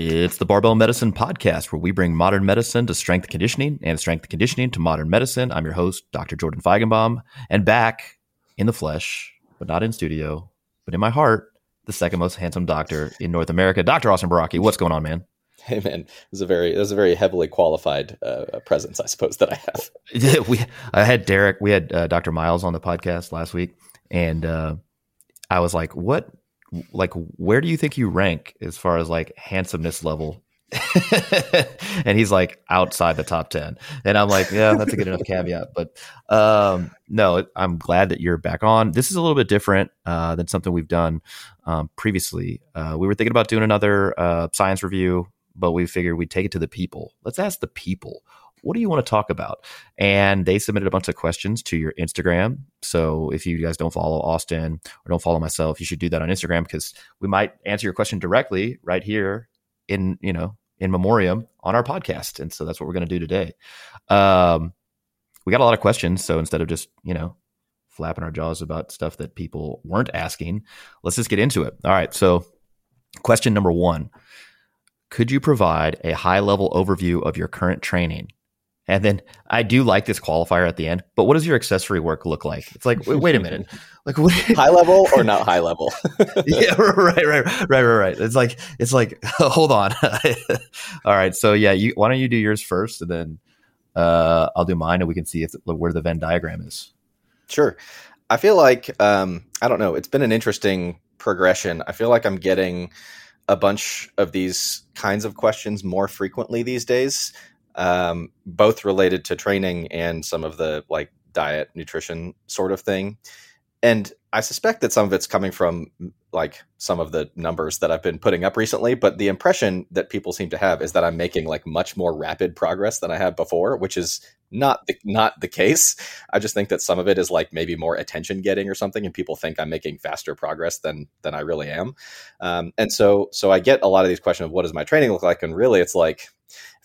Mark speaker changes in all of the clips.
Speaker 1: It's the Barbell Medicine Podcast, where we bring modern medicine to strength conditioning and strength conditioning to modern medicine. I'm your host, Dr. Jordan Feigenbaum, and back in the flesh, but not in studio, but in my heart, the second most handsome doctor in North America, Dr. Austin Baraki. What's going on, man?
Speaker 2: Hey man, it's a very it's a very heavily qualified uh, presence, I suppose that I have.
Speaker 1: Yeah, we I had Derek, we had uh, Dr. Miles on the podcast last week, and uh, I was like, "What like where do you think you rank as far as like handsomeness level? And he's like outside the top 10 and i'm like yeah that's a good enough caveat. But um, no i'm glad that you're back on. This is a little bit different uh, than something we've done um, previously. Uh, we were thinking about doing another uh, science review but we figured we'd take it to the people. Let's ask the people what do you want to talk about? And they submitted a bunch of questions to your Instagram. So if you guys don't follow Austin or don't follow myself, you should do that on Instagram because we might answer your question directly right here in, you know, in memoriam on our podcast. And so that's what we're going to do today. Um, we got a lot of questions. So instead of just, you know, flapping our jaws about stuff that people weren't asking, let's just get into it. All right. So question number one. Could you provide a high level overview of your current training? And then I do like this qualifier at the end, but what does your accessory work look like? It's like, wait, wait a minute, like
Speaker 2: what, high level or not high level?
Speaker 1: yeah, right, right, right, right, right. It's like, it's like, hold on. All right, so yeah, you why don't you do yours first, and then uh, I'll do mine, and we can see if where the Venn diagram is.
Speaker 2: Sure. I feel like um, I don't know. It's been an interesting progression. I feel like I'm getting a bunch of these kinds of questions more frequently these days um, both related to training and some of the like diet, nutrition sort of thing. And I suspect that some of it's coming from like some of the numbers that I've been putting up recently, but the impression that people seem to have is that I'm making like much more rapid progress than I have before, which is not the, not the case. I just think that some of it is like maybe more attention getting or something, and people think I'm making faster progress than than I really am. Um, and so so I get a lot of these questions of what does my training look like, and really it's like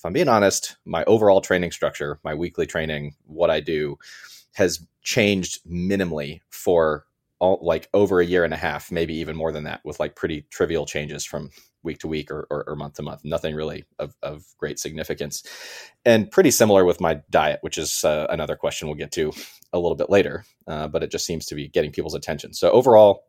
Speaker 2: if I'm being honest, my overall training structure, my weekly training, what I do has changed minimally for all, like over a year and a half, maybe even more than that, with like pretty trivial changes from week to week or, or, or month to month. Nothing really of, of, great significance. And pretty similar with my diet, which is uh, another question we'll get to a little bit later, uh, but it just seems to be getting people's attention. So overall,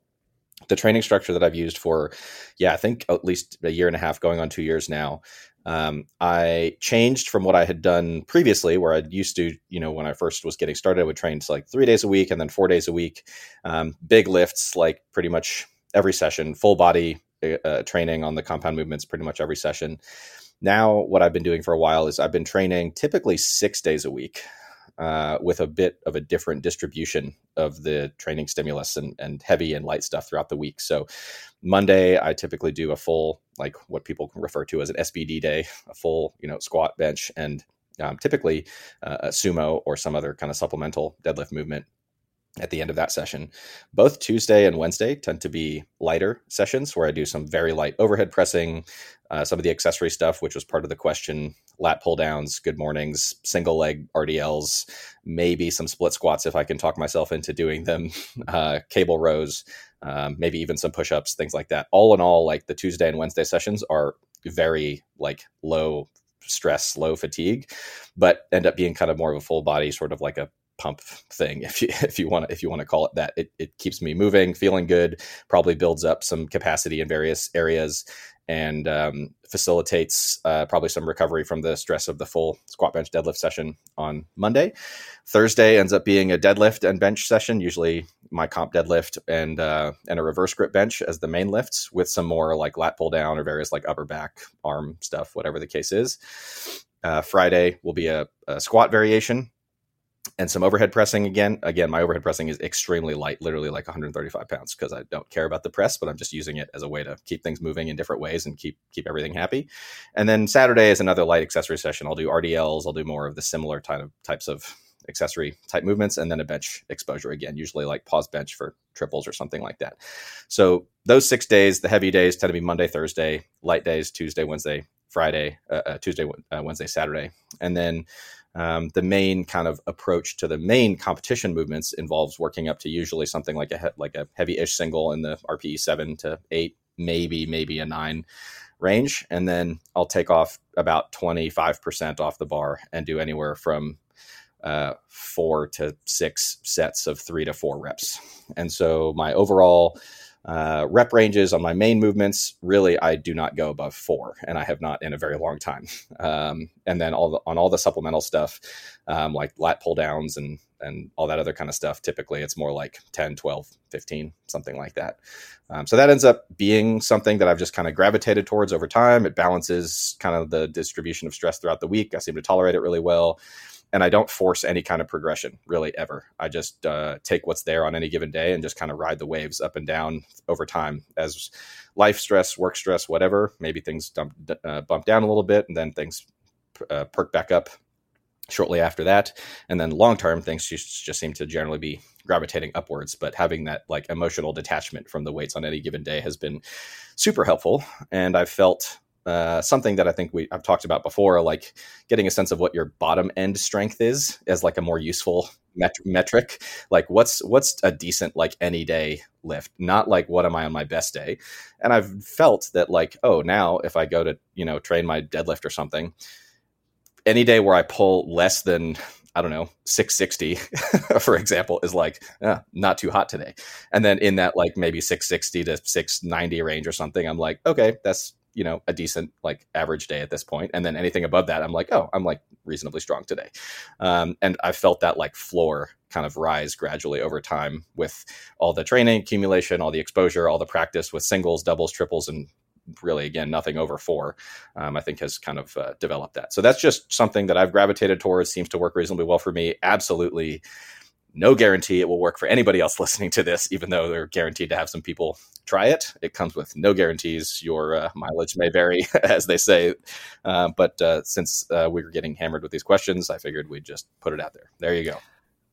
Speaker 2: the training structure that I've used for, yeah, I think at least a year and a half, going on two years now, um, I changed from what I had done previously, where I used to, you know, when I first was getting started, I would train to like three days a week and then four days a week, um, big lifts, like pretty much every session, full body uh, uh, training on the compound movements, pretty much every session. Now, what I've been doing for a while is I've been training typically six days a week uh, with a bit of a different distribution of the training stimulus and, and heavy and light stuff throughout the week. So Monday, I typically do a full, like what people refer to as an SBD day, a full, you know, squat, bench, and um, typically uh, a sumo or some other kind of supplemental deadlift movement at the end of that session. Both Tuesday and Wednesday tend to be lighter sessions where I do some very light overhead pressing, uh, some of the accessory stuff, which was part of the question lat pull downs, good mornings, single leg RDLs, maybe some split squats if I can talk myself into doing them, uh, cable rows, um, maybe even some push ups, things like that. All in all, like the Tuesday and Wednesday sessions are very like low stress, low fatigue, but end up being kind of more of a full body, sort of like a pump thing if you if you want to if you want to call it that. It, it keeps me moving feeling good probably builds up some capacity in various areas and um, facilitates uh, probably some recovery from the stress of the full squat bench deadlift session on monday. Thursday ends up being a deadlift and bench session usually my comp deadlift and uh, and a reverse grip bench as the main lifts with some more like lat pull down or various like upper back arm stuff whatever the case is. Uh, friday will be a, a squat variation and some overhead pressing again. Again, my overhead pressing is extremely light, literally like 135 pounds, because I don't care about the press, but I'm just using it as a way to keep things moving in different ways and keep keep everything happy. And then Saturday is another light accessory session. I'll do RDLs. I'll do more of the similar type of types of accessory type movements, and then a bench exposure again, usually like pause bench for triples or something like that. So those six days, the heavy days tend to be Monday, Thursday, light days Tuesday, Wednesday, Friday, uh, uh, Tuesday, uh, Wednesday, Saturday, and then um, the main kind of approach to the main competition movements involves working up to usually something like a he- like a heavy-ish single in the RPE seven to eight, maybe maybe a nine. range. And then I'll take off about 25% off the bar and do anywhere from uh, four to six sets of three to four reps. And so my overall uh, rep ranges on my main movements, really, I do not go above four, and I have not in a very long time. Um, and then all the, on all the supplemental stuff, um, like lat pull downs and and all that other kind of stuff, typically it's more like 10, 12, 15, something like that. Um, so that ends up being something that I've just kind of gravitated towards over time. It balances kind of the distribution of stress throughout the week. I seem to tolerate it really well and I don't force any kind of progression really ever. I just uh, take what's there on any given day and just kind of ride the waves up and down over time as life stress, work stress, whatever. Maybe things dump, uh, bump down a little bit, and then things uh, perk back up shortly after that. And then long term, things just, just seem to generally be gravitating upwards. But having that like emotional detachment from the weights on any given day has been super helpful, and I've felt uh, something that I think we I've talked about before, like getting a sense of what your bottom end strength is as like a more useful met- metric. Like what's what's a decent like any day lift, not like what am I on my best day. And I've felt that like oh now if I go to you know train my deadlift or something, any day where I pull less than I don't know, 660, for example, is like eh, not too hot today. And then in that like maybe 660 to 690 range or something, I'm like, okay, that's you know a decent like average day at this point. And then anything above that i'm like oh i'm like reasonably strong today. Um, and i felt that like floor kind of rise gradually over time with all the training accumulation all the exposure all the practice with singles doubles triples and really again nothing over four um, i think has kind of uh, developed that. So that's just something that i've gravitated towards seems to work reasonably well for me. Absolutely no guarantee it will work for anybody else listening to this, even though they're guaranteed to have some people try it. It comes with no guarantees. Your uh, mileage may vary, as they say. Uh, but uh, since uh, we were getting hammered with these questions, I figured we'd just put it out there. There you go.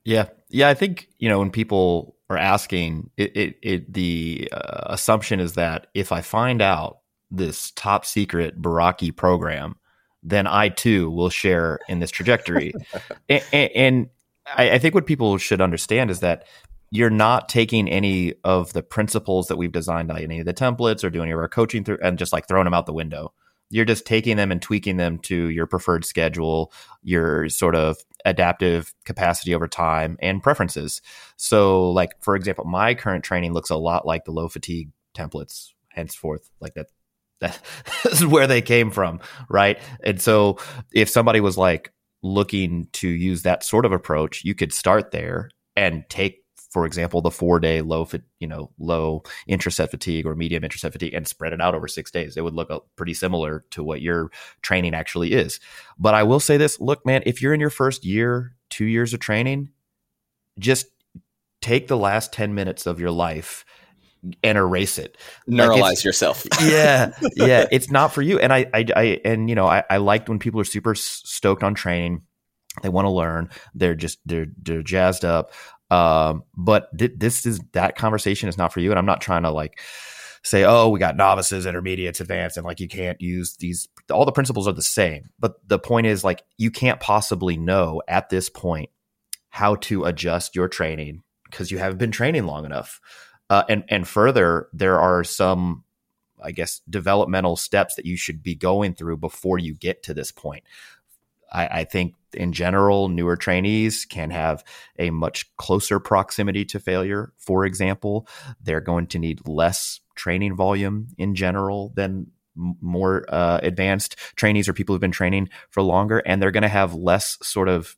Speaker 1: Yeah, yeah. I think you know when people are asking, it, it, it the uh, assumption is that if I find out this top secret Baraki program, then I too will share in this trajectory. and, and, I, I think what people should understand is that you're not taking any of the principles that we've designed, like any of the templates or doing any of our coaching through, and just like throwing them out the window. You're just taking them and tweaking them to your preferred schedule, your sort of adaptive capacity over time, and preferences. So, like for example, my current training looks a lot like the low fatigue templates. Henceforth, like that that is where they came from, right? And so if somebody was like, looking to use that sort of approach, you could start there and take, for example, the four day low, you know, low intraset fatigue or medium intraset fatigue and spread it out over six days. It would look pretty similar to what your training actually is. But I will say this: look, man, if you're in your first year, two years of training, just take the last ten minutes of your life and erase it.
Speaker 2: Neuralize like yourself.
Speaker 1: yeah, yeah. It's not for you. And I, I, I and you know, I, I liked when people are super stoked on training. They want to learn. They're just they're they're jazzed up. Um, but th- this is that conversation is not for you. And I'm not trying to like say, oh, we got novices, intermediates, advanced, and like you can't use these. All the principles are the same. But the point is, like, you can't possibly know at this point how to adjust your training because you haven't been training long enough. Uh, and and further, there are some, I guess, developmental steps that you should be going through before you get to this point. I, I think in general, newer trainees can have a much closer proximity to failure. For example, they're going to need less training volume in general than more uh, advanced trainees or people who've been training for longer, and they're going to have less sort of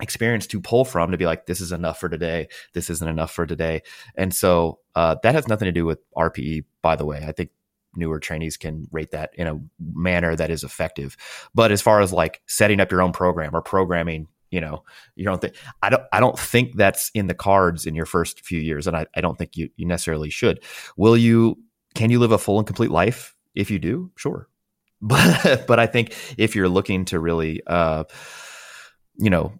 Speaker 1: experience to pull from to be like this is enough for today. This isn't enough for today. And so uh, that has nothing to do with rpe by the way. I think newer trainees can rate that in a manner that is effective. But as far as like setting up your own program or programming you know you don't think i don't i don't think that's in the cards in your first few years and i, I don't think you, you necessarily should. Will you can you live a full and complete life? If you do sure. But but i think if you're looking to really uh you know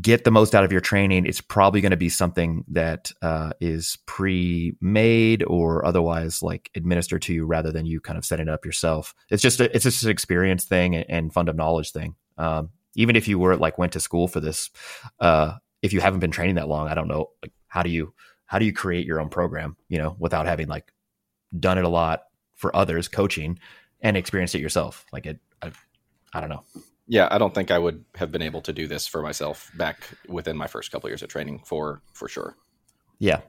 Speaker 1: get the most out of your training, it's probably going to be something that uh, is pre-made or otherwise like administered to you rather than you kind of setting it up yourself. It's just a, it's just an experience thing and, and fund of knowledge thing. Um, even if you were like went to school for this, uh, if you haven't been training that long, I don't know, like how do you how do you create your own program, you know, without having like done it a lot for others coaching and experienced it yourself. Like it, I, I don't know.
Speaker 2: Yeah, I don't think I would have been able to do this for myself back within my first couple of years of training for for sure.
Speaker 1: Yeah.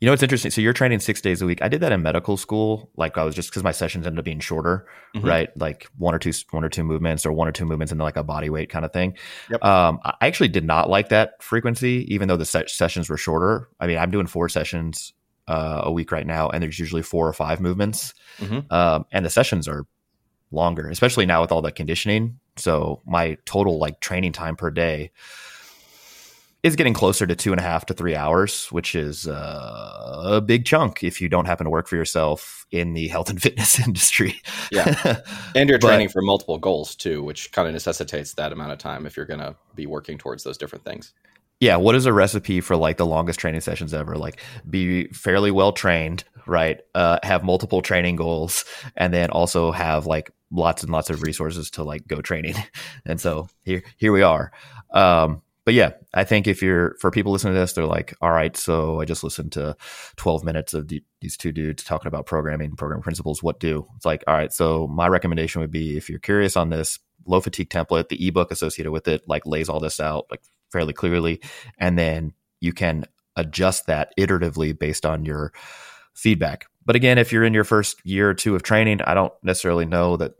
Speaker 1: You know, it's interesting. So you're training six days a week. I did that in medical school. Like I was just because my sessions ended up being shorter, mm-hmm. right? Like one or two, one or two movements or one or two movements and then like a body weight kind of thing. Yep. Um, I actually did not like that frequency, even though the se- sessions were shorter. I mean, I'm doing four sessions uh, a week right now, and there's usually four or five movements. Mm-hmm. Um, and the sessions are longer, especially now with all the conditioning. So my total like training time per day is getting closer to two and a half to three hours, which is uh, a big chunk if you don't happen to work for yourself in the health and fitness industry.
Speaker 2: yeah. And you're training but, for multiple goals too, which kind of necessitates that amount of time if you're going to be working towards those different things.
Speaker 1: Yeah. What is a recipe for like the longest training sessions ever? Like be fairly well trained, right? Uh, have multiple training goals and then also have like lots and lots of resources to like go training. And so here, here we are. Um, but yeah, I think if you're for people listening to this, they're like, all right, so I just listened to 12 minutes of the, these two dudes talking about programming, program principles. What do? It's like, all right, so my recommendation would be if you're curious on this low fatigue template, the ebook associated with it, like lays all this out like fairly clearly, and then you can adjust that iteratively based on your feedback. But again, if you're in your first year or two of training, I don't necessarily know that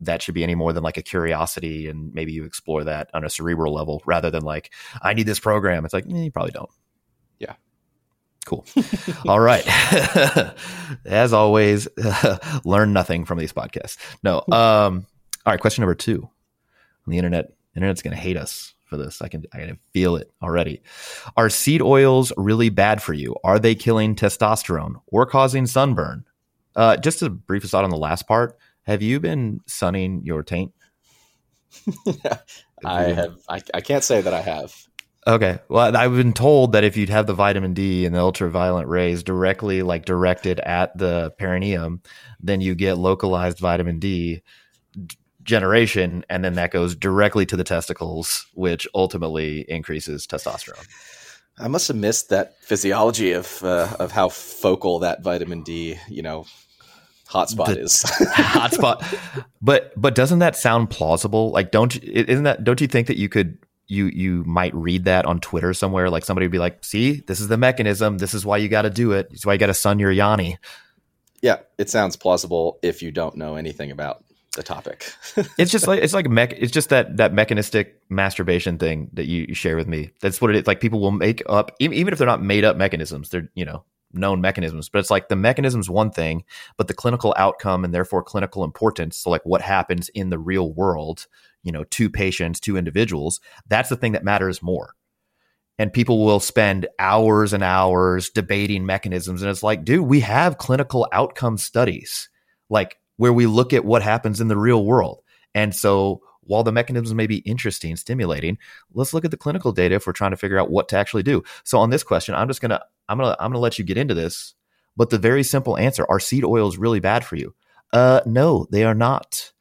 Speaker 1: that should be any more than like a curiosity and maybe you explore that on a cerebral level rather than like i need this program. It's like eh, you probably don't.
Speaker 2: Yeah.
Speaker 1: Cool. All right. As always learn nothing from these podcasts. No um all right question number two on the internet. Internet's gonna hate us for this i can i can feel it already are seed oils really bad for you are they killing testosterone or causing sunburn uh, just a brief aside on the last part have you been sunning your taint?
Speaker 2: I have. I, I can't say that I have.
Speaker 1: Okay. Well, I've been told that if you'd have the vitamin D and the ultraviolet rays directly like directed at the perineum, then you get localized vitamin D generation and then that goes directly to the testicles, which ultimately increases testosterone.
Speaker 2: I must have missed that physiology of uh, of how focal that vitamin D, you know, hotspot the, is.
Speaker 1: hotspot. But but doesn't that sound plausible? Like don't isn't that don't you think that you could you you might read that on twitter somewhere? Like somebody would be like see this is the mechanism. This is why you got to do it. It's why you got to sun your yanni
Speaker 2: yeah it sounds plausible if you don't know anything about the topic.
Speaker 1: It's just like it's like mech it's just that that mechanistic masturbation thing that you, you share with me. That's what it is. Like people will make up even, if they're not made up mechanisms they're you know known mechanisms but it's like the mechanism's one thing but the clinical outcome and therefore clinical importance so like what happens in the real world you know to patients to individuals that's the thing that matters more. And people will spend hours and hours debating mechanisms and it's like dude we have clinical outcome studies. Like where we look at what happens in the real world and so while the mechanisms may be interesting stimulating let's look at the clinical data if we're trying to figure out what to actually do so on this question i'm just to I'm gonna I'm gonna let you get into this. But the very simple answer: Are seed oils really bad for you? Uh, no, they are not.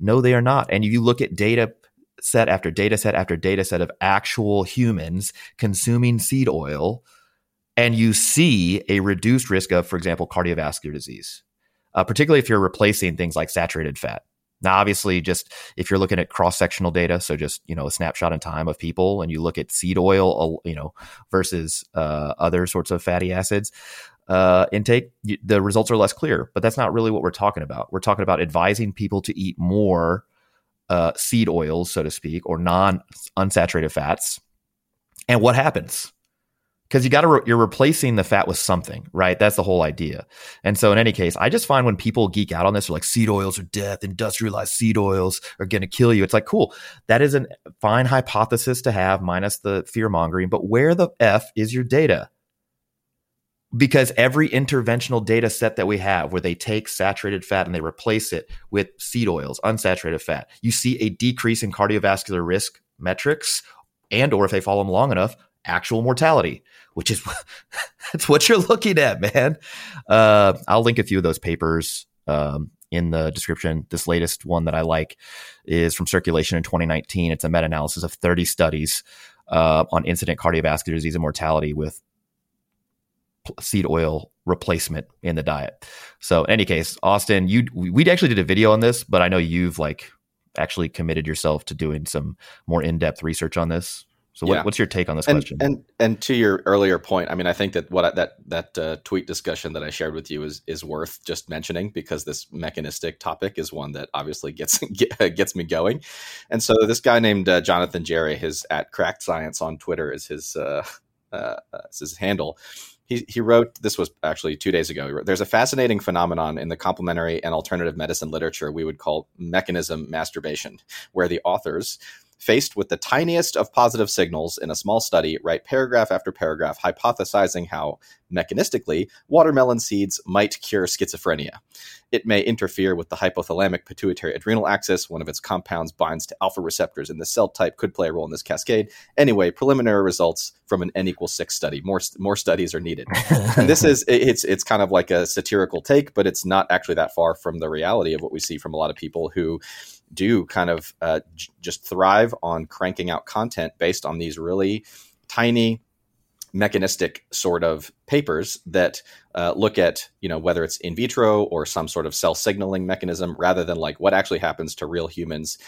Speaker 1: No, they are not. And you look at data set after data set after data set of actual humans consuming seed oil, and you see a reduced risk of, for example, cardiovascular disease, uh, particularly if you're replacing things like saturated fat. Now, obviously, just if you're looking at cross sectional data, so just you know a snapshot in time of people, and you look at seed oil, you know, versus uh, other sorts of fatty acids uh, intake, the results are less clear. But that's not really what we're talking about. We're talking about advising people to eat more uh, seed oils, so to speak, or non unsaturated fats. And what happens? Because you got to re- you're replacing the fat with something, right? That's the whole idea. And so, in any case, I just find when people geek out on this, they're like seed oils are death, industrialized seed oils are going to kill you. It's like cool, that is a fine hypothesis to have, minus the fear mongering. But where the f is your data? Because every interventional data set that we have, where they take saturated fat and they replace it with seed oils, unsaturated fat, you see a decrease in cardiovascular risk metrics, and or if they follow them long enough, actual mortality, which is that's what you're looking at, man. Uh, I'll link a few of those papers um, in the description. This latest one that I like is from Circulation in 2019. It's a meta analysis of 30 studies uh, on incident cardiovascular disease and mortality with seed oil replacement in the diet. So, in any case, Austin, you we actually did a video on this, but I know you've like actually committed yourself to doing some more in depth research on this. So, what, yeah. what's your take on this
Speaker 2: and,
Speaker 1: question?
Speaker 2: And and to your earlier point, I mean, I think that what I, that that uh, tweet discussion that I shared with you is is worth just mentioning because this mechanistic topic is one that obviously gets gets me going. And so, this guy named uh, Jonathan Jarry, his at Cracked Science on Twitter is his uh, uh is his handle he, he wrote this was actually two days ago wrote, there's a fascinating phenomenon in the complementary and alternative medicine literature we would call mechanism masturbation where the authors faced with the tiniest of positive signals in a small study, write paragraph after paragraph hypothesizing how, mechanistically, watermelon seeds might cure schizophrenia. It may interfere with the hypothalamic pituitary adrenal axis. One of its compounds binds to alpha receptors in the cell type, could play a role in this cascade. Anyway, preliminary results from an N equals six study. More more studies are needed. and this is it's it's kind of like a satirical take, but it's not actually that far from the reality of what we see from a lot of people who do kind of uh, j- just thrive on cranking out content based on these really tiny mechanistic sort of papers that uh, look at you know whether it's in vitro or some sort of cell signaling mechanism rather than like what actually happens to real humans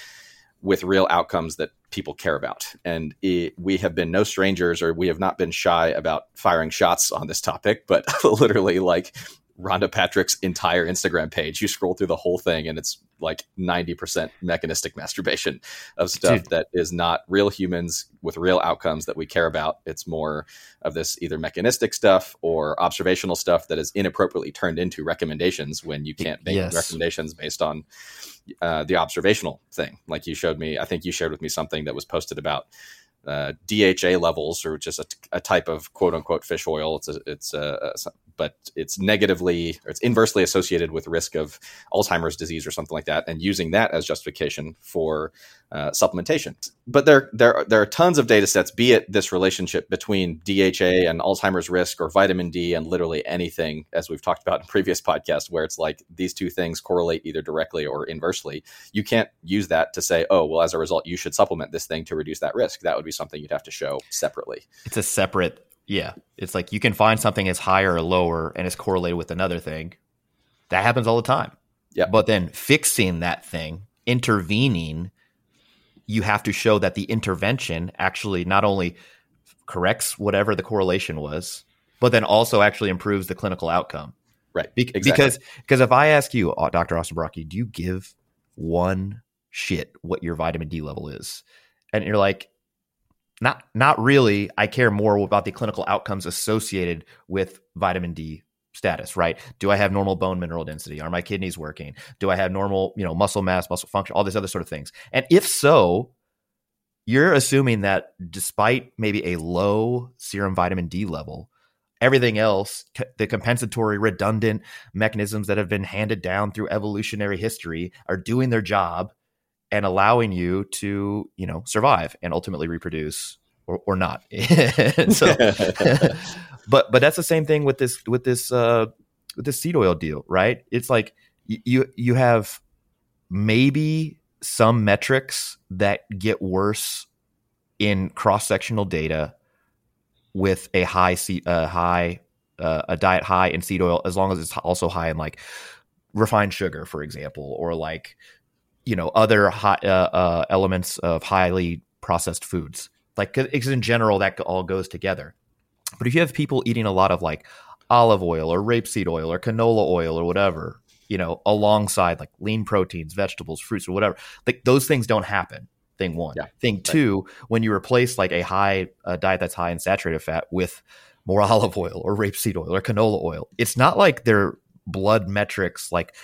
Speaker 2: with real outcomes that people care about. And it, we have been no strangers or we have not been shy about firing shots on this topic but literally like Rhonda Patrick's entire Instagram page. You scroll through the whole thing and it's like 90% mechanistic masturbation of stuff Dude. that is not real humans with real outcomes that we care about. It's more of this either mechanistic stuff or observational stuff that is inappropriately turned into recommendations when you can't make yes. recommendations based on uh, the observational thing. Like you showed me, I think you shared with me something that was posted about uh, DHA levels, or just a, a, type of quote unquote fish oil. It's a, it's a, a, but it's negatively or it's inversely associated with risk of Alzheimer's disease or something like that, and using that as justification for uh, supplementation. But there, there, there are tons of data sets, be it this relationship between DHA and Alzheimer's risk, or vitamin D and literally anything, as we've talked about in previous podcasts, where it's like these two things correlate either directly or inversely. You can't use that to say, oh, well, as a result, you should supplement this thing to reduce that risk. That would be something you'd have to show separately.
Speaker 1: It's a separate yeah, it's like you can find something as higher or lower and it's correlated with another thing. That happens all the time.
Speaker 2: Yeah.
Speaker 1: But then fixing that thing, intervening, you have to show that the intervention actually not only corrects whatever the correlation was, but then also actually improves the clinical outcome.
Speaker 2: Right.
Speaker 1: Be- exactly. Because because if I ask you, uh, Dr. Austin Baraki, do you give one shit what your vitamin D level is? And you're like, not not really. I care more about the clinical outcomes associated with vitamin D status, right? Do I have normal bone mineral density? Are my kidneys working? Do I have normal, you know, muscle mass, muscle function, all these other sort of things? And if so, you're assuming that despite maybe a low serum vitamin D level, everything else, the compensatory redundant mechanisms that have been handed down through evolutionary history are doing their job and allowing you to you know survive and ultimately reproduce or, or not so but but that's the same thing with this with this uh with this seed oil deal right it's like you you have maybe some metrics that get worse in cross sectional data with a high seed uh, high uh, a diet high in seed oil as long as it's also high in like refined sugar for example or like you know other high, uh, uh, elements of highly processed foods. Like because in general that all goes together. But if you have people eating a lot of like olive oil or rapeseed oil or canola oil or whatever, you know, alongside like lean proteins, vegetables, fruits, or whatever, like those things don't happen. Thing one. Yeah, thing right. two, when you replace like a high a diet that's high in saturated fat with more olive oil or rapeseed oil or canola oil, it's not like their blood metrics like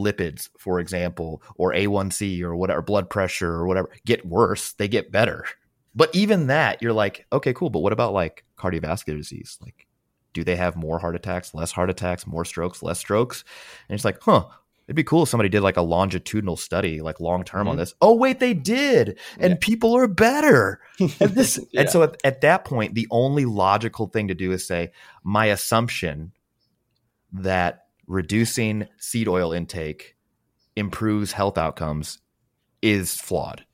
Speaker 1: lipids, for example, or A1C or whatever, blood pressure or whatever, get worse. They get better. But even that, you're like, okay, cool. But what about like cardiovascular disease? Like, do they have more heart attacks, less heart attacks, more strokes, less strokes? And it's like, huh, it'd be cool if somebody did like a longitudinal study, like long term mm-hmm. on this. Oh, wait, they did. And yeah. people are better. And this yeah. and so at, at that point, the only logical thing to do is say, my assumption that reducing seed oil intake improves health outcomes is flawed.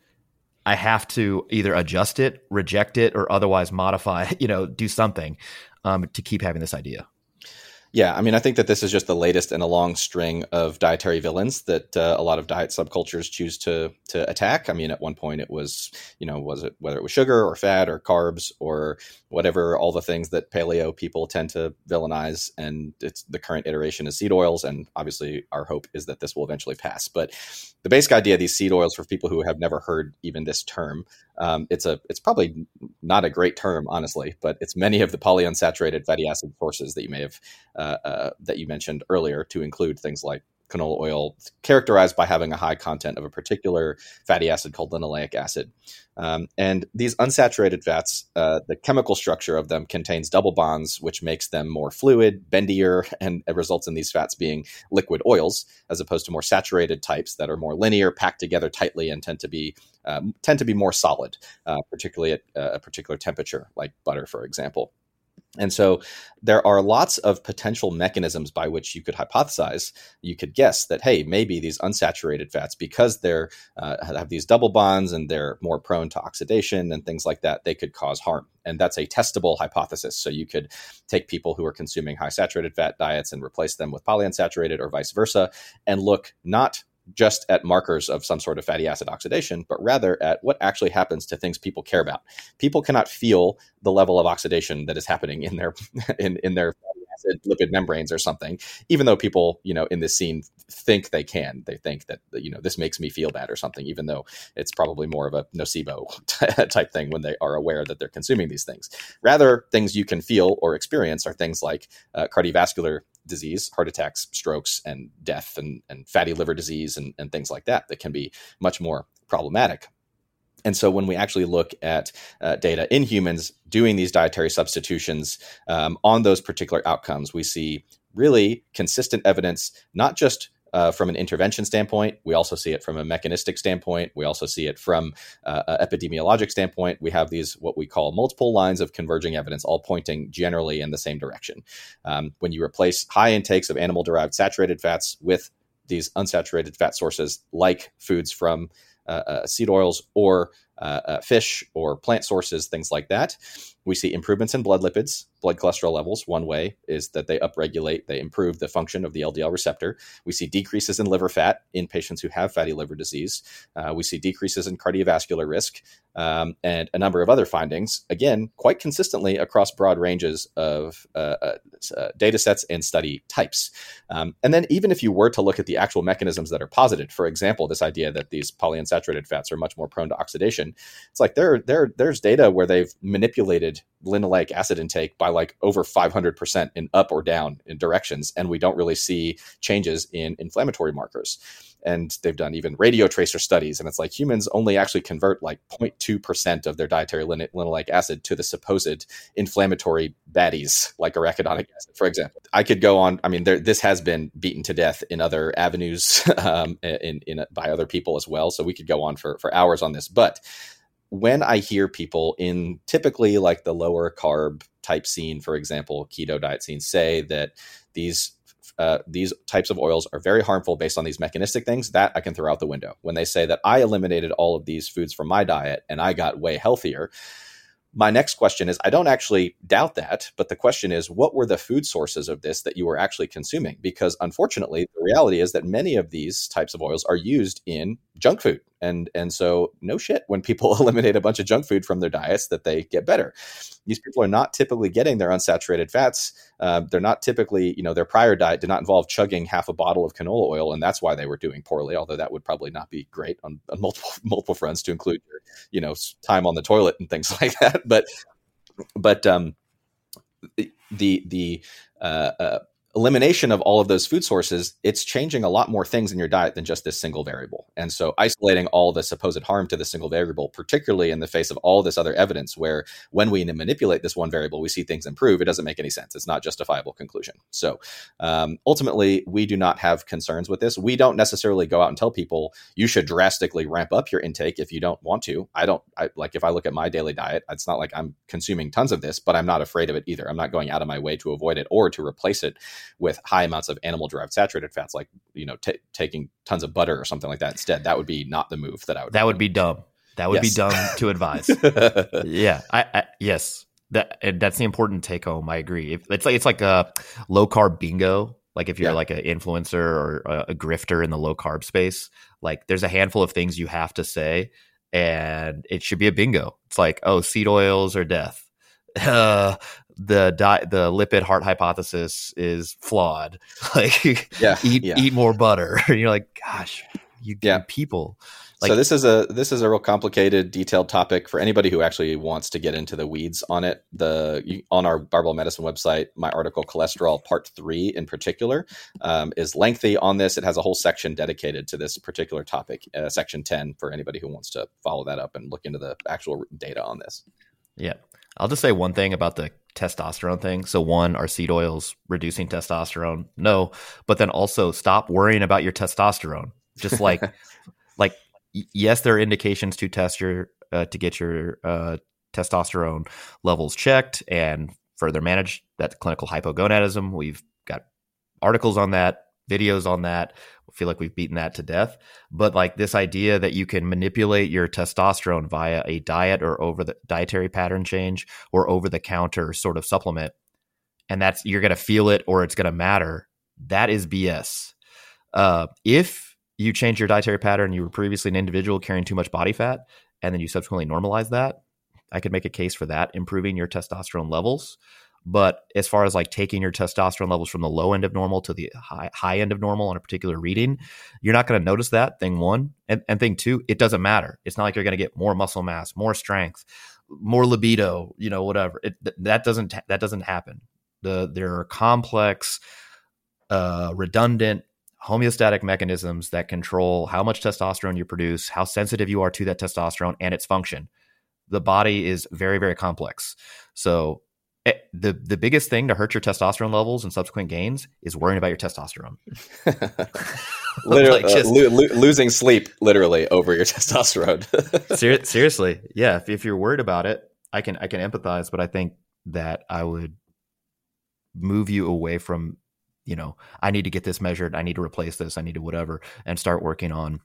Speaker 1: I have to either adjust it, reject it, or otherwise modify, you know, do something. um, to keep having this idea?
Speaker 2: Yeah, I mean, I think that this is just the latest in a long string of dietary villains that uh, a lot of diet subcultures choose to to attack. I mean, at one point it was, you know, was it whether it was sugar or fat or carbs or whatever, all the things that paleo people tend to villainize, and it's the current iteration is seed oils, and obviously our hope is that this will eventually pass. But the basic idea of these seed oils for people who have never heard even this term um, it's a it's probably not a great term, honestly, but it's many of the polyunsaturated fatty acid sources that you may have uh, uh, that you mentioned earlier, to include things like canola oil, characterized by having a high content of a particular fatty acid called linoleic acid. Um, and these unsaturated fats, uh, the chemical structure of them contains double bonds, which makes them more fluid, bendier, and results in these fats being liquid oils, as opposed to more saturated types that are more linear, packed together tightly, and tend to be um, tend to be more solid, uh, particularly at uh, a particular temperature, like butter, for example. And so there are lots of potential mechanisms by which you could hypothesize, you could guess that, hey, maybe these unsaturated fats, because they're uh, have these double bonds and they're more prone to oxidation and things like that, they could cause harm. And that's a testable hypothesis. So you could take people who are consuming high saturated fat diets and replace them with polyunsaturated or vice versa and look not just at markers of some sort of fatty acid oxidation, but rather at what actually happens to things people care about. People cannot feel the level of oxidation that is happening in their in, in their acid lipid membranes or something, even though people, you know, in this scene think they can. They think that, you know, this makes me feel bad or something, even though it's probably more of a nocebo type thing when they are aware that they're consuming these things. Rather, things you can feel or experience are things like uh, cardiovascular disease, heart attacks, strokes, and death, and, and fatty liver disease, and, and things like that, that can be much more problematic. And so, when we actually look at uh, data in humans doing these dietary substitutions um, on those particular outcomes, we see really consistent evidence, not just uh, from an intervention standpoint. We also see it from a mechanistic standpoint. We also see it from uh, an epidemiologic standpoint. We have these what we call multiple lines of converging evidence, all pointing generally in the same direction. Um, when you replace high intakes of animal derived saturated fats with these unsaturated fat sources like foods from uh, uh seed oils or uh, uh, fish or plant sources, things like that. We see improvements in blood lipids, blood cholesterol levels. One way is that they upregulate, they improve the function of the LDL receptor. We see decreases in liver fat in patients who have fatty liver disease. Uh, we see decreases in cardiovascular risk um, and a number of other findings, again, quite consistently across broad ranges of uh, uh, uh data sets and study types. Um, and then, even if you were to look at the actual mechanisms that are posited, for example, this idea that these polyunsaturated fats are much more prone to oxidation, it's like there, there, there's data where they've manipulated linoleic acid intake by like over 500% in up or down in directions, and we don't really see changes in inflammatory markers. And they've done even radio tracer studies, and it's like humans only actually convert like 0.2% of their dietary lin- linoleic acid to the supposed inflammatory baddies, like arachidonic acid, for example. I could go on. I mean, there, this has been beaten to death in other avenues um, in, in by other people as well. So we could go on for, for hours on this, but when I hear people in typically like the lower carb type scene, for example, keto diet scene, say that these uh, these types of oils are very harmful based on these mechanistic things, that I can throw out the window. When they say that I eliminated all of these foods from my diet and I got way healthier, my next question is I don't actually doubt that, but the question is what were the food sources of this that you were actually consuming? Because unfortunately, the reality is that many of these types of oils are used in junk food and and so no shit when people eliminate a bunch of junk food from their diets that they get better. These people are not typically getting their unsaturated fats. Uh, they're not typically you know their prior diet did not involve chugging half a bottle of canola oil and that's why they were doing poorly although that would probably not be great on, on multiple multiple fronts to include you know time on the toilet and things like that. But but um the the uh, uh elimination of all of those food sources, it's changing a lot more things in your diet than just this single variable. And so isolating all the supposed harm to the single variable, particularly in the face of all this other evidence where when we manipulate this one variable, we see things improve, it doesn't make any sense. It's not justifiable conclusion. So um, ultimately, we do not have concerns with this. We don't necessarily go out and tell people you should drastically ramp up your intake if you don't want to. I don't I, like if I look at my daily diet, it's not like I'm consuming tons of this, but I'm not afraid of it either. I'm not going out of my way to avoid it or to replace it with high amounts of animal derived saturated fats, like you know t- taking tons of butter or something like that instead. That would be not the move that I would.
Speaker 1: That would be dumb. That would yes. be dumb to advise. yeah. I, I, yes. that that's the important take home. I agree. If, it's like it's like a low carb bingo. Like if you're yeah. like an influencer or a, a grifter in the low carb space, like there's a handful of things you have to say, and it should be a bingo. It's like, oh, seed oils are death. Uh, the di- the lipid heart hypothesis is flawed. Like, yeah, eat yeah. eat more butter. you're like, gosh, you yeah. people.
Speaker 2: Like, so this is a this is a real complicated, detailed topic for anybody who actually wants to get into the weeds on it. The on our Barbell Medicine website, my article "Cholesterol Part Three in particular um, is lengthy on this. It has a whole section dedicated to this particular topic, uh, section ten, for anybody who wants to follow that up and look into the actual data on this.
Speaker 1: Yeah, I'll just say one thing about the testosterone thing. So one, are seed oils reducing testosterone? No, but then also stop worrying about your testosterone. Just like like yes, there are indications to test your uh, to get your uh, testosterone levels checked and further manage that clinical hypogonadism. We've got articles on that, videos on that. I feel like we've beaten that to death. But like this idea that you can manipulate your testosterone via a diet or over the dietary pattern change or over the counter sort of supplement, and that's you're going to feel it or it's going to matter. That is BS. Uh, if you change your dietary pattern, you were previously an individual carrying too much body fat, and then you subsequently normalize that, I could make a case for that improving your testosterone levels. But as far as like taking your testosterone levels from the low end of normal to the high, high end of normal on a particular reading, you're not going to notice that. Thing one. And, and thing two, it doesn't matter. It's not like you're going to get more muscle mass, more strength, more libido, you know, whatever. It, that doesn't, that doesn't happen. The, there are complex, uh, redundant homeostatic mechanisms that control how much testosterone you produce, how sensitive you are to that testosterone, and its function. The body is very, very complex. So it, eh, the the biggest thing to hurt your testosterone levels and subsequent gains is worrying about your testosterone.
Speaker 2: literally, like just, uh, lo- lo- losing sleep, literally over your testosterone.
Speaker 1: ser- seriously, yeah. If, if you're worried about it, I can I can empathize, but I think that I would move you away from you know, I need to get this measured. I need to replace this. I need to whatever, and start working on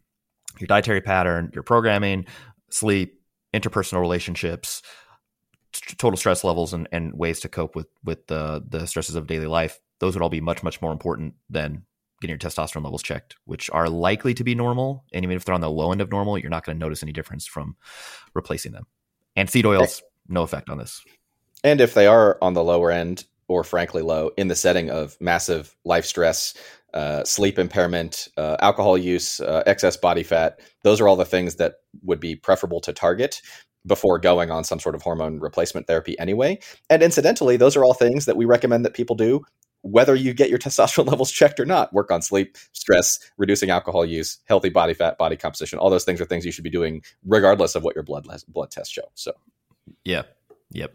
Speaker 1: your dietary pattern, your programming, sleep, interpersonal relationships, total stress levels, and, and ways to cope with with the the stresses of daily life. Those would all be much much more important than getting your testosterone levels checked, which are likely to be normal. And even if they're on the low end of normal, you're not going to notice any difference from replacing them. And seed oils, no effect on this.
Speaker 2: And if they are on the lower end, or frankly low in the setting of massive life stress, uh, sleep impairment, uh, alcohol use, uh, excess body fat. Those are all the things that would be preferable to target before going on some sort of hormone replacement therapy anyway. And incidentally, those are all things that we recommend that people do whether you get your testosterone levels checked or not. Work on sleep, stress, reducing alcohol use, healthy body fat, body composition. All those things are things you should be doing regardless of what your blood blood tests show. So,
Speaker 1: yeah. Yep.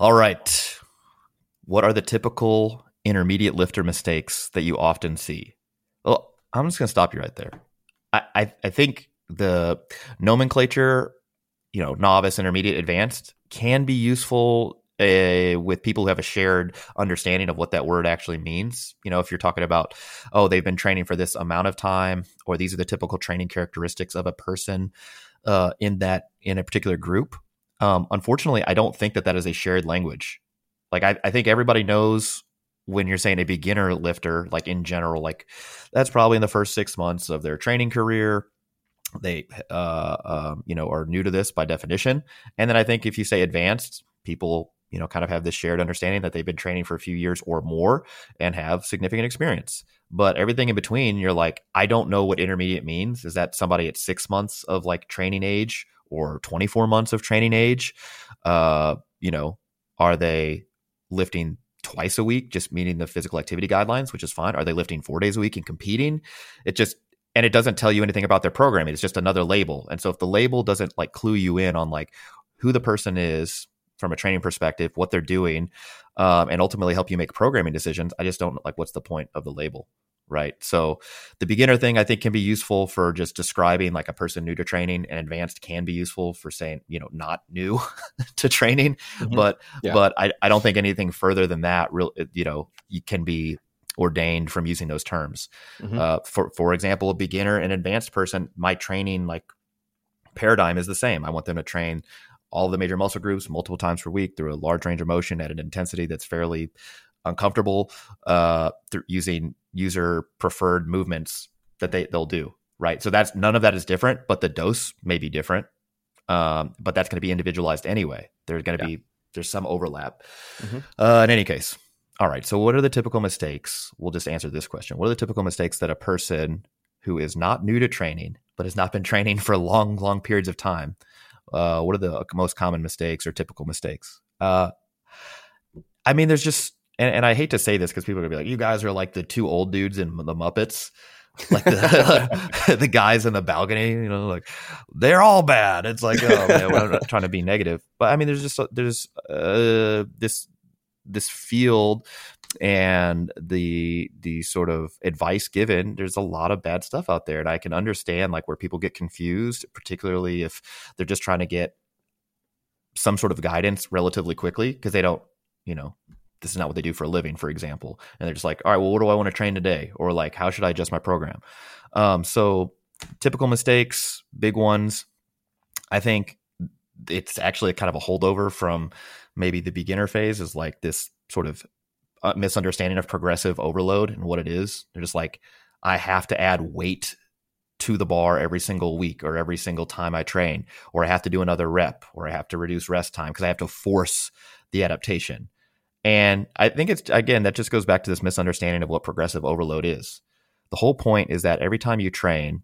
Speaker 1: All right what are the typical intermediate lifter mistakes that you often see? Well, I'm just going to stop you right there. I, I, I think the nomenclature, you know, novice, intermediate, advanced, can be useful uh, with people who have a shared understanding of what that word actually means. You know, if you're talking about, oh, they've been training for this amount of time, or these are the typical training characteristics of a person uh, in that in a particular group. Um, unfortunately, I don't think that that is a shared language. Like I, I think everybody knows when you're saying a beginner lifter, like in general, like that's probably in the first six months of their training career. They, uh, um, you know, are new to this by definition. And then I think if you say advanced, people, you know, kind of have this shared understanding that they've been training for a few years or more and have significant experience. But everything in between, you're like, I don't know what intermediate means. Is that somebody at six months of like training age or 24 months of training age? Uh, you know, are they lifting twice a week, just meeting the physical activity guidelines, which is fine? Are they lifting four days a week and competing? It just and it doesn't tell you anything about their programming. It's just another label. And so if the label doesn't like clue you in on like who the person is from a training perspective, what they're doing, um, and ultimately help you make programming decisions, I just don't like what's the point of the label right? So the beginner thing I think can be useful for just describing like a person new to training and advanced can be useful for saying, you know, not new to training. Mm-hmm. But yeah. but I, I don't think anything further than that real you know, you can be ordained from using those terms. Mm-hmm. Uh, for for example, a beginner and advanced person, my training like paradigm is the same. I want them to train all the major muscle groups multiple times per week through a large range of motion at an intensity that's fairly uncomfortable uh, through using user preferred movements that they they'll do right so that's none of that is different but the dose may be different um, but that's going to be individualized anyway there's going to yeah. be there's some overlap mm-hmm. uh, in any case all right so what are the typical mistakes we'll just answer this question what are the typical mistakes that a person who is not new to training but has not been training for long long periods of time uh, what are the most common mistakes or typical mistakes uh, i mean there's just and, and I hate to say this because people are gonna be like, you guys are like the two old dudes in the Muppets. like the, the guys in the balcony, you know, like they're all bad. It's like, oh man, we're not trying to be negative, but I mean, there's just there's uh, this this field and the the sort of advice given there's a lot of bad stuff out there and i can understand like where people get confused particularly if they're just trying to get some sort of guidance relatively quickly because they don't you know this is not what they do for a living, for example. And they're just like, all right, well, what do I want to train today? Or like, how should I adjust my program? Um, so typical mistakes, big ones. I think it's actually kind of a holdover from maybe the beginner phase is like this sort of uh, misunderstanding of progressive overload and what it is. They're just like, I have to add weight to the bar every single week or every single time I train, or I have to do another rep, or I have to reduce rest time because I have to force the adaptation. And I think it's again that just goes back to this misunderstanding of what progressive overload is. The whole point is that every time you train,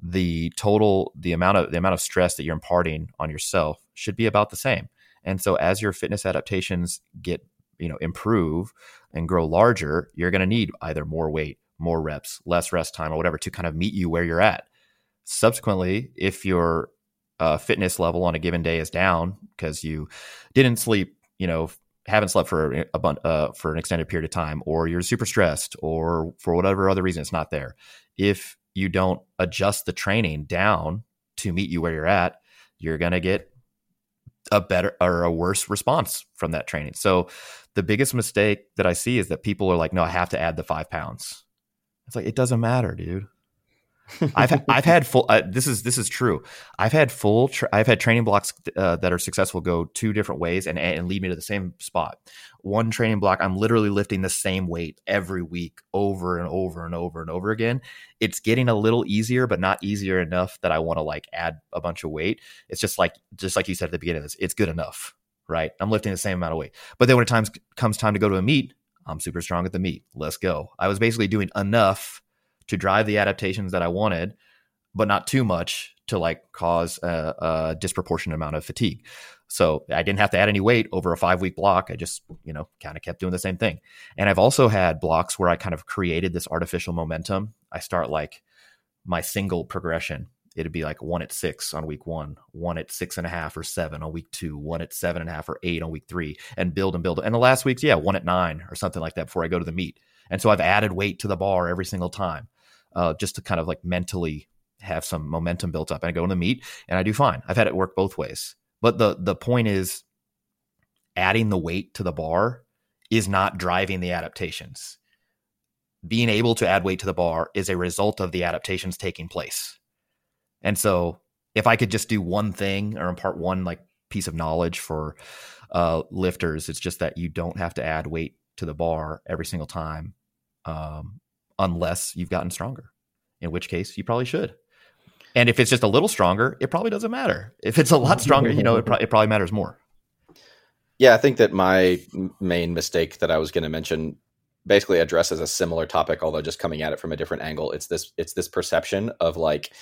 Speaker 1: the total the amount of the amount of stress that you're imparting on yourself should be about the same. And so as your fitness adaptations get, you know, improve and grow larger, you're going to need either more weight, more reps, less rest time or whatever to kind of meet you where you're at. Subsequently, if your uh, fitness level on a given day is down because you didn't sleep, you know, haven't slept for a uh, for an extended period of time, or you're super stressed, or for whatever other reason it's not there. If you don't adjust the training down to meet you where you're at, you're gonna get a better or a worse response from that training. So the biggest mistake that I see is that people are like, "No, I have to add the five pounds." It's like it doesn't matter, dude. I've I've had full. Uh, this is this is true. I've had full. Tra- I've had training blocks uh, that are successful go two different ways and and lead me to the same spot. One training block, I'm literally lifting the same weight every week, over and over and over and over again. It's getting a little easier, but not easier enough that I want to like add a bunch of weight. It's just like just like you said at the beginning of this. It's good enough, right? I'm lifting the same amount of weight. But then when it times comes time to go to a meet, I'm super strong at the meet. Let's go. I was basically doing enough to drive the adaptations that I wanted, but not too much to like cause a, a disproportionate amount of fatigue. So I didn't have to add any weight over a five week block. I just, you know, kind of kept doing the same thing. And I've also had blocks where I kind of created this artificial momentum. I start like my single progression. It'd be like one at six on week one, one at six and a half or seven on week two, one at seven and a half or eight on week three, and build and build. And the last week's, yeah, one at nine or something like that before I go to the meet. And so I've added weight to the bar every single time uh, just to kind of like mentally have some momentum built up. And I go in the meet and I do fine. I've had it work both ways. But the the point is adding the weight to the bar is not driving the adaptations. Being able to add weight to the bar is a result of the adaptations taking place. And so if I could just do one thing or impart one like piece of knowledge for uh, lifters, it's just that you don't have to add weight to the bar every single time. Um, unless you've gotten stronger, in which case you probably should. And if it's just a little stronger, it probably doesn't matter. If it's a lot stronger, you know, it, pro- it probably matters more.
Speaker 2: Yeah, I think that my main mistake that I was going to mention basically addresses a similar topic, although just coming at it from a different angle. It's this it's this perception of like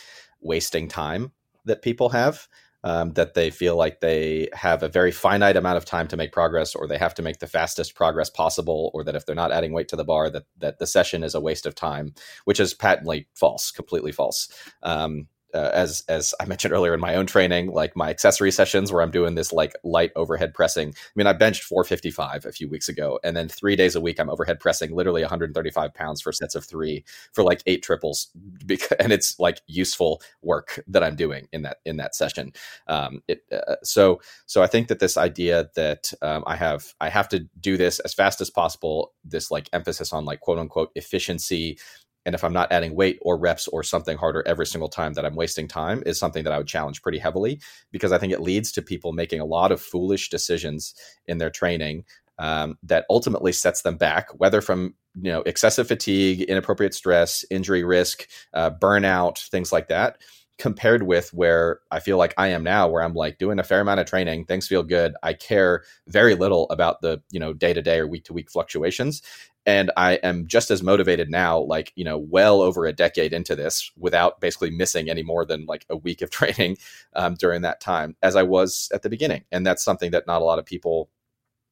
Speaker 2: wasting time that people have um, that they feel like they have a very finite amount of time to make progress, or they have to make the fastest progress possible, or that if they're not adding weight to the bar, that that the session is a waste of time, which is patently false, completely false. Um, uh, as as I mentioned earlier in my own training, like my accessory sessions where I'm doing this like light overhead pressing. I mean, I benched 455 a few weeks ago, and then three days a week I'm overhead pressing literally 135 pounds for sets of three for like eight triples, because, and it's like useful work that I'm doing in that in that session. Um, it uh, so so I think that this idea that um, I have I have to do this as fast as possible, this like emphasis on like quote unquote efficiency and if I'm not adding weight or reps or something harder every single time that I'm wasting time is something that I would challenge pretty heavily because I think it leads to people making a lot of foolish decisions in their training um, that ultimately sets them back, whether from you know excessive fatigue, inappropriate stress, injury risk, uh, burnout, things like that. Compared with where I feel like I am now, where I'm like doing a fair amount of training, things feel good. I care very little about the you know day to day or week to week fluctuations, and I am just as motivated now, like you know, well over a decade into this, without basically missing any more than like a week of training um, during that time, as I was at the beginning. And that's something that not a lot of people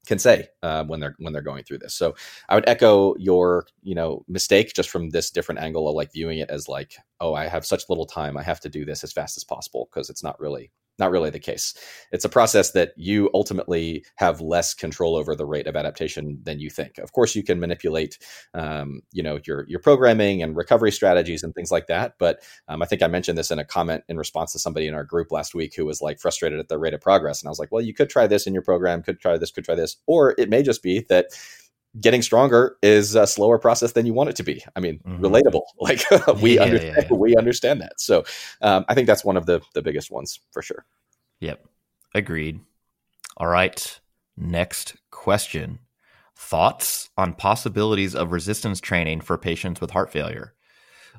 Speaker 2: can say uh, when they're when they're going through this. So I would echo your you know mistake just from this different angle of like viewing it as like oh I have such little time I have to do this as fast as possible because it's not really not really the case. It's a process that you ultimately have less control over the rate of adaptation than you think. Of course, you can manipulate, um, you know, your your programming and recovery strategies and things like that. But um, I think I mentioned this in a comment in response to somebody in our group last week who was like frustrated at the rate of progress, and I was like, well, you could try this in your program, could try this, could try this, or it may just be that getting stronger is a slower process than you want it to be. I mean, mm-hmm. relatable. Like we yeah, understand, yeah, yeah. we understand that. So um, I think that's one of the the biggest ones for sure.
Speaker 1: Yep, agreed. All right, next question: Thoughts on possibilities of resistance training for patients with heart failure?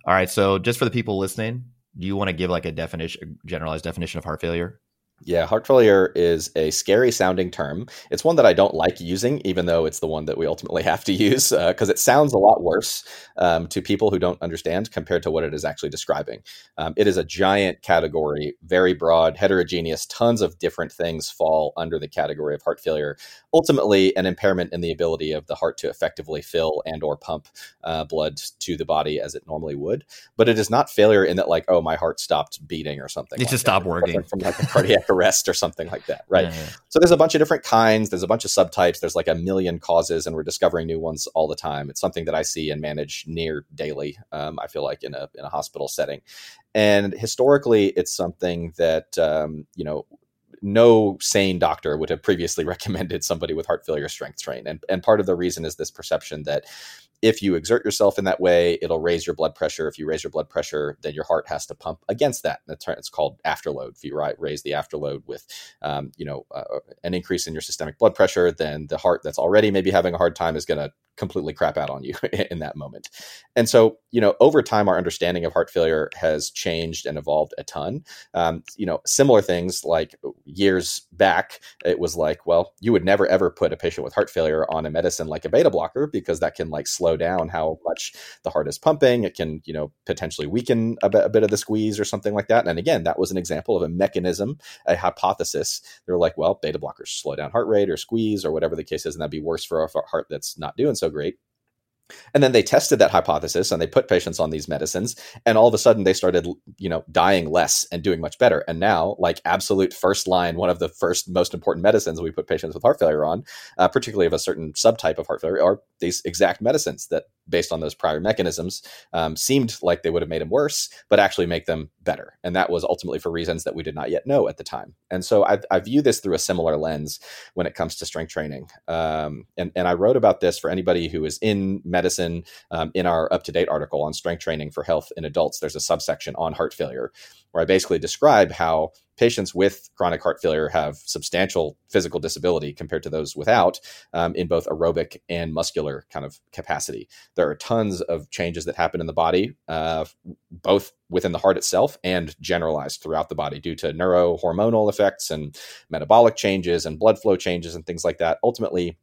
Speaker 1: All right, so just for the people listening, do you want to give like a definition, a generalized definition of heart failure?
Speaker 2: Yeah, heart failure is a scary sounding term. It's one that I don't like using, even though it's the one that we ultimately have to use, because uh, it sounds a lot worse um, to people who don't understand compared to what it is actually describing. Um, it is a giant category, very broad, heterogeneous, tons of different things fall under the category of heart failure. Ultimately, an impairment in the ability of the heart to effectively fill and or pump uh, blood to the body as it normally would. But it is not failure in that, like, oh, my heart stopped beating or something.
Speaker 1: It
Speaker 2: like
Speaker 1: just stopped working
Speaker 2: from like a cardiac arrest or something like that, right? Yeah, yeah. So there's a bunch of different kinds. There's a bunch of subtypes. There's like a million causes, and we're discovering new ones all the time. It's something that I see and manage near daily. Um, I feel like in a in a hospital setting, and historically, it's something that um, you know no sane doctor would have previously recommended somebody with heart failure strength train. And, and part of the reason is this perception that if you exert yourself in that way, it'll raise your blood pressure. If you raise your blood pressure, then your heart has to pump against that. It's called afterload. If you raise the afterload with, um, you know, uh, an increase in your systemic blood pressure, then the heart that's already maybe having a hard time is going to completely crap out on you in that moment. And so, you know, over time, our understanding of heart failure has changed and evolved a ton. Um, you know, similar things like years back, it was like, well, you would never ever put a patient with heart failure on a medicine like a beta blocker because that can like slow down how much the heart is pumping. It can, you know, potentially weaken a bit, bit of the squeeze or something like that. And again, that was an example of a mechanism, a hypothesis. They're like, well, beta blockers slow down heart rate or squeeze or whatever the case is, and that'd be worse for a heart that's not doing so great. And then they tested that hypothesis and they put patients on these medicines, and all of a sudden they started, you know, dying less and doing much better. And now, like absolute first line, one of the first most important medicines we put patients with heart failure on, uh, particularly of a certain subtype of heart failure, are these exact medicines that, based on those prior mechanisms, um, seemed like they would have made them worse, but actually make them better. And that was ultimately for reasons that we did not yet know at the time. And so I, I view this through a similar lens when it comes to strength training. Um, and, and I wrote about this for anybody who is in medicine medicine um, in our up to date article on strength training for health in adults. There's a subsection on heart failure where I basically describe how patients with chronic heart failure have substantial physical disability compared to those without um, in both aerobic and muscular kind of capacity. There are tons of changes that happen in the body, uh, both within the heart itself and generalized throughout the body due to neurohormonal effects and metabolic changes and blood flow changes and things like that. Ultimately,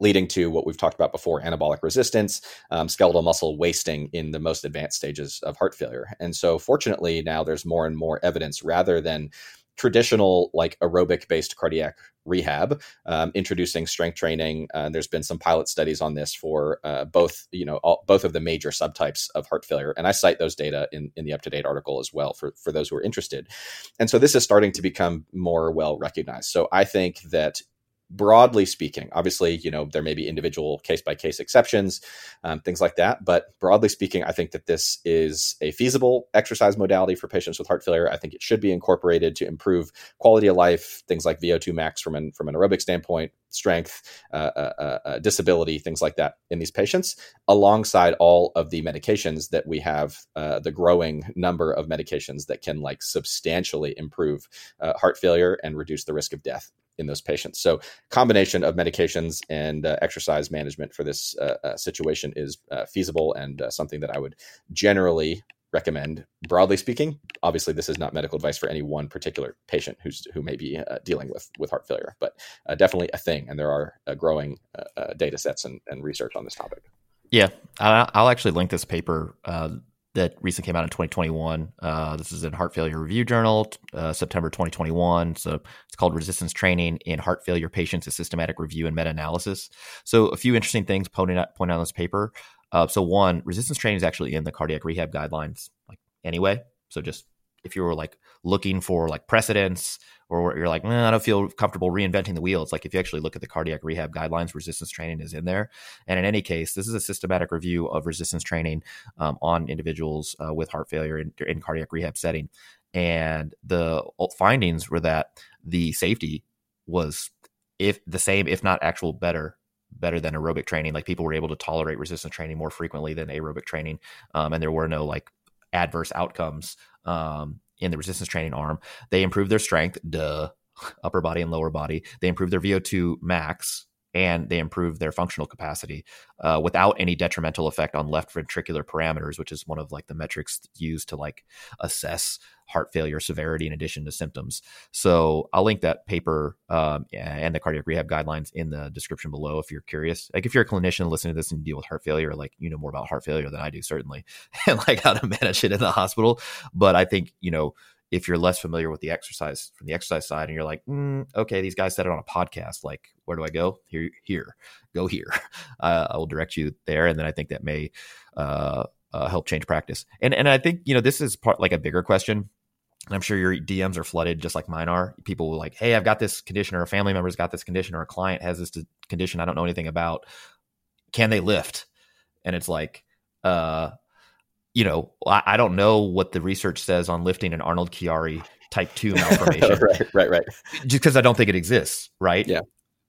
Speaker 2: leading to what we've talked about before anabolic resistance, um, skeletal muscle wasting in the most advanced stages of heart failure. And so, fortunately, now there's more and more evidence rather than traditional like aerobic based cardiac rehab um, introducing strength training. Uh, there's been some pilot studies on this for uh, both you know all, both of the major subtypes of heart failure. And i cite those data in, in the up-to-date article as well for, for those who are interested. And so this is starting to become more well recognized so i think that broadly speaking, obviously, you know, there may be individual case by case exceptions, um, things like that. But broadly speaking, I think that this is a feasible exercise modality for patients with heart failure. I think it should be incorporated to improve quality of life, things like VO2 max from an, from an aerobic standpoint, strength, uh, uh, uh, uh disability, things like that in these patients, alongside all of the medications that we have, uh, the growing number of medications that can like substantially improve uh, heart failure and reduce the risk of death in those patients. So, combination of medications and uh, exercise management for this uh, uh, situation is uh, feasible and uh, something that I would generally recommend. Broadly speaking, obviously, this is not medical advice for any one particular patient who's who may be uh, dealing with with heart failure, but definitely a thing. And there are growing data sets and, and, research on this topic.
Speaker 1: Yeah, I'll actually link this paper that recently came out in 2021. Uh, this is in Heart Failure Review Journal, uh, September 2021. So it's called Resistance Training in Heart Failure Patients: A Systematic Review and Meta-Analysis. So a few interesting things pointed out, pointed out in this paper. Uh, so one, resistance training is actually in the cardiac rehab guidelines, like anyway. So just if you were like looking for like precedents or you're like, I don't feel comfortable reinventing the wheel. It's like if you actually look at the cardiac rehab guidelines, resistance training is in there. And in any case, this is a systematic review of resistance training um, on individuals uh, with heart failure in, in cardiac rehab setting. And the findings were that the safety was if the same, if not actual better better than aerobic training. Like people were able to tolerate resistance training more frequently than aerobic training, um, and there were no like adverse outcomes um, in the resistance training arm. They improved their strength, duh, upper body and lower body. They improved their VO2 max and they improve their functional capacity uh, without any detrimental effect on left ventricular parameters, which is one of like the metrics used to like assess heart failure severity in addition to symptoms. So I'll link that paper um, and the cardiac rehab guidelines in the description below if you're curious. Like if you're a clinician listening to this and you deal with heart failure, like you know more about heart failure than I do certainly, and like how to manage it in the hospital. But I think you know if you're less familiar with the exercise from the exercise side and you're like mm, okay these guys said it on a podcast like where do i go here here go here uh, i will direct you there and then i think that may uh, uh, help change practice and and i think you know this is part like a bigger question I'm sure your DMs are flooded just like mine are. People like, hey, I've got this condition, or a family member's got this condition, or a client has this condition I don't know anything about. Can they lift? And it's like, uh, you know, I, I don't know what the research says on lifting an Arnold Chiari type two malformation.
Speaker 2: right, right, right.
Speaker 1: Just because I don't think it exists, right?
Speaker 2: Yeah.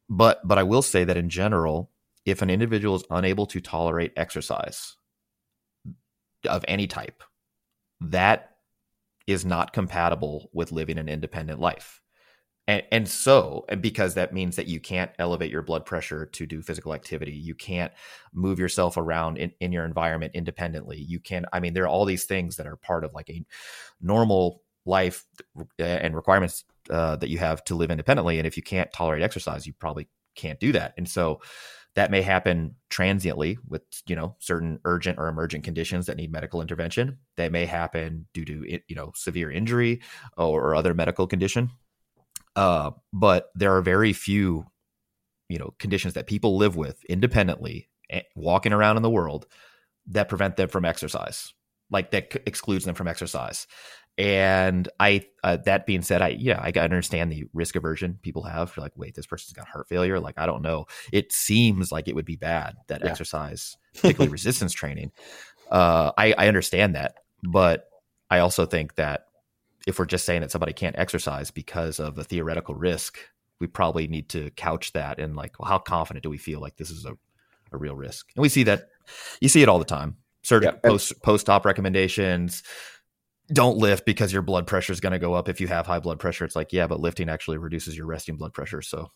Speaker 1: But but I will say that in general, if an individual is unable to tolerate exercise of any type, that is not compatible with living an independent life. And, and so, because that means that you can't elevate your blood pressure to do physical activity, you can't move yourself around in, in your environment independently. You can, I mean, there are all these things that are part of like a normal life uh, and requirements uh, that you have to live independently. And if you can't tolerate exercise, you probably can't do that. And so, that may happen transiently with you know certain urgent or emergent conditions that need medical intervention. They may happen due to you know severe injury or other medical condition. Uh, but there are very few you know conditions that people live with independently, eh, walking around in the world that prevent them from exercise, like that excludes them from exercise. And I, uh, that being said, I, yeah, I understand the risk aversion people have. You're like, wait, this person's got heart failure. Like, I don't know. It seems like it would be bad that yeah. exercise, particularly resistance training. Uh, I, I understand that, but I also think that if we're just saying that somebody can't exercise because of a theoretical risk, we probably need to couch that in like, well, how confident do we feel like this is a, a real risk? And we see that you see it all the time. Certain yeah. post post op recommendations, don't lift because your blood pressure is going to go up if you have high blood pressure. It's like, yeah, but lifting actually reduces your resting blood pressure. So.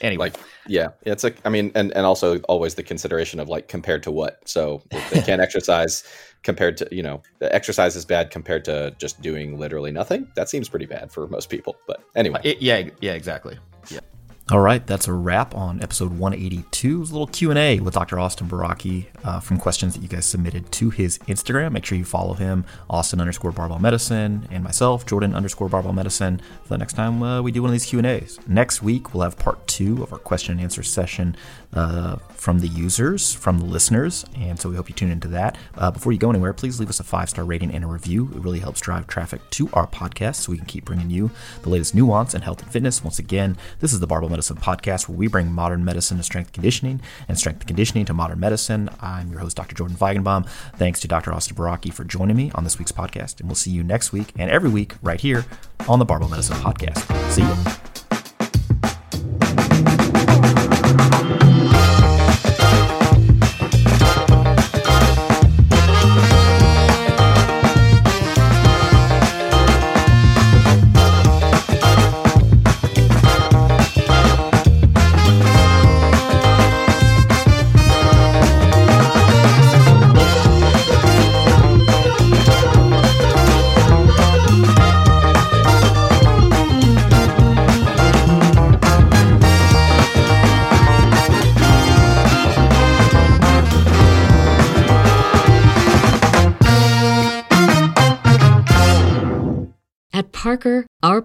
Speaker 1: Anyway,
Speaker 2: like, yeah, it's like, I mean, and, and also always the consideration of like compared to what. So they can't exercise compared to, you know, the exercise is bad compared to just doing literally nothing. That seems pretty bad for most people. But anyway,
Speaker 1: it, yeah, yeah, exactly. Yeah. All right, that's a wrap on episode 182. A little Q&A with Dr. Austin Baraki uh, from questions that you guys submitted to his Instagram. Make sure you follow him, Austin underscore barbell medicine, and myself, Jordan underscore barbell medicine, for the next time uh, we do one of these Q&As. Next week, we'll have part two of our question and answer session uh, from the users, from the listeners, and so we hope you tune into that. Uh, before you go anywhere, please leave us a five-star rating and a review. It really helps drive traffic to our podcast so we can keep bringing you the latest nuance in health and fitness. Once again, this is the Barbell Medicine podcast, where we bring modern medicine to strength conditioning and strength conditioning to modern medicine. I'm your host, Dr. Jordan Feigenbaum. Thanks to Dr. Austin Baraki for joining me on this week's podcast. And we'll see you next week and every week right here on the Barbell Medicine podcast. See you.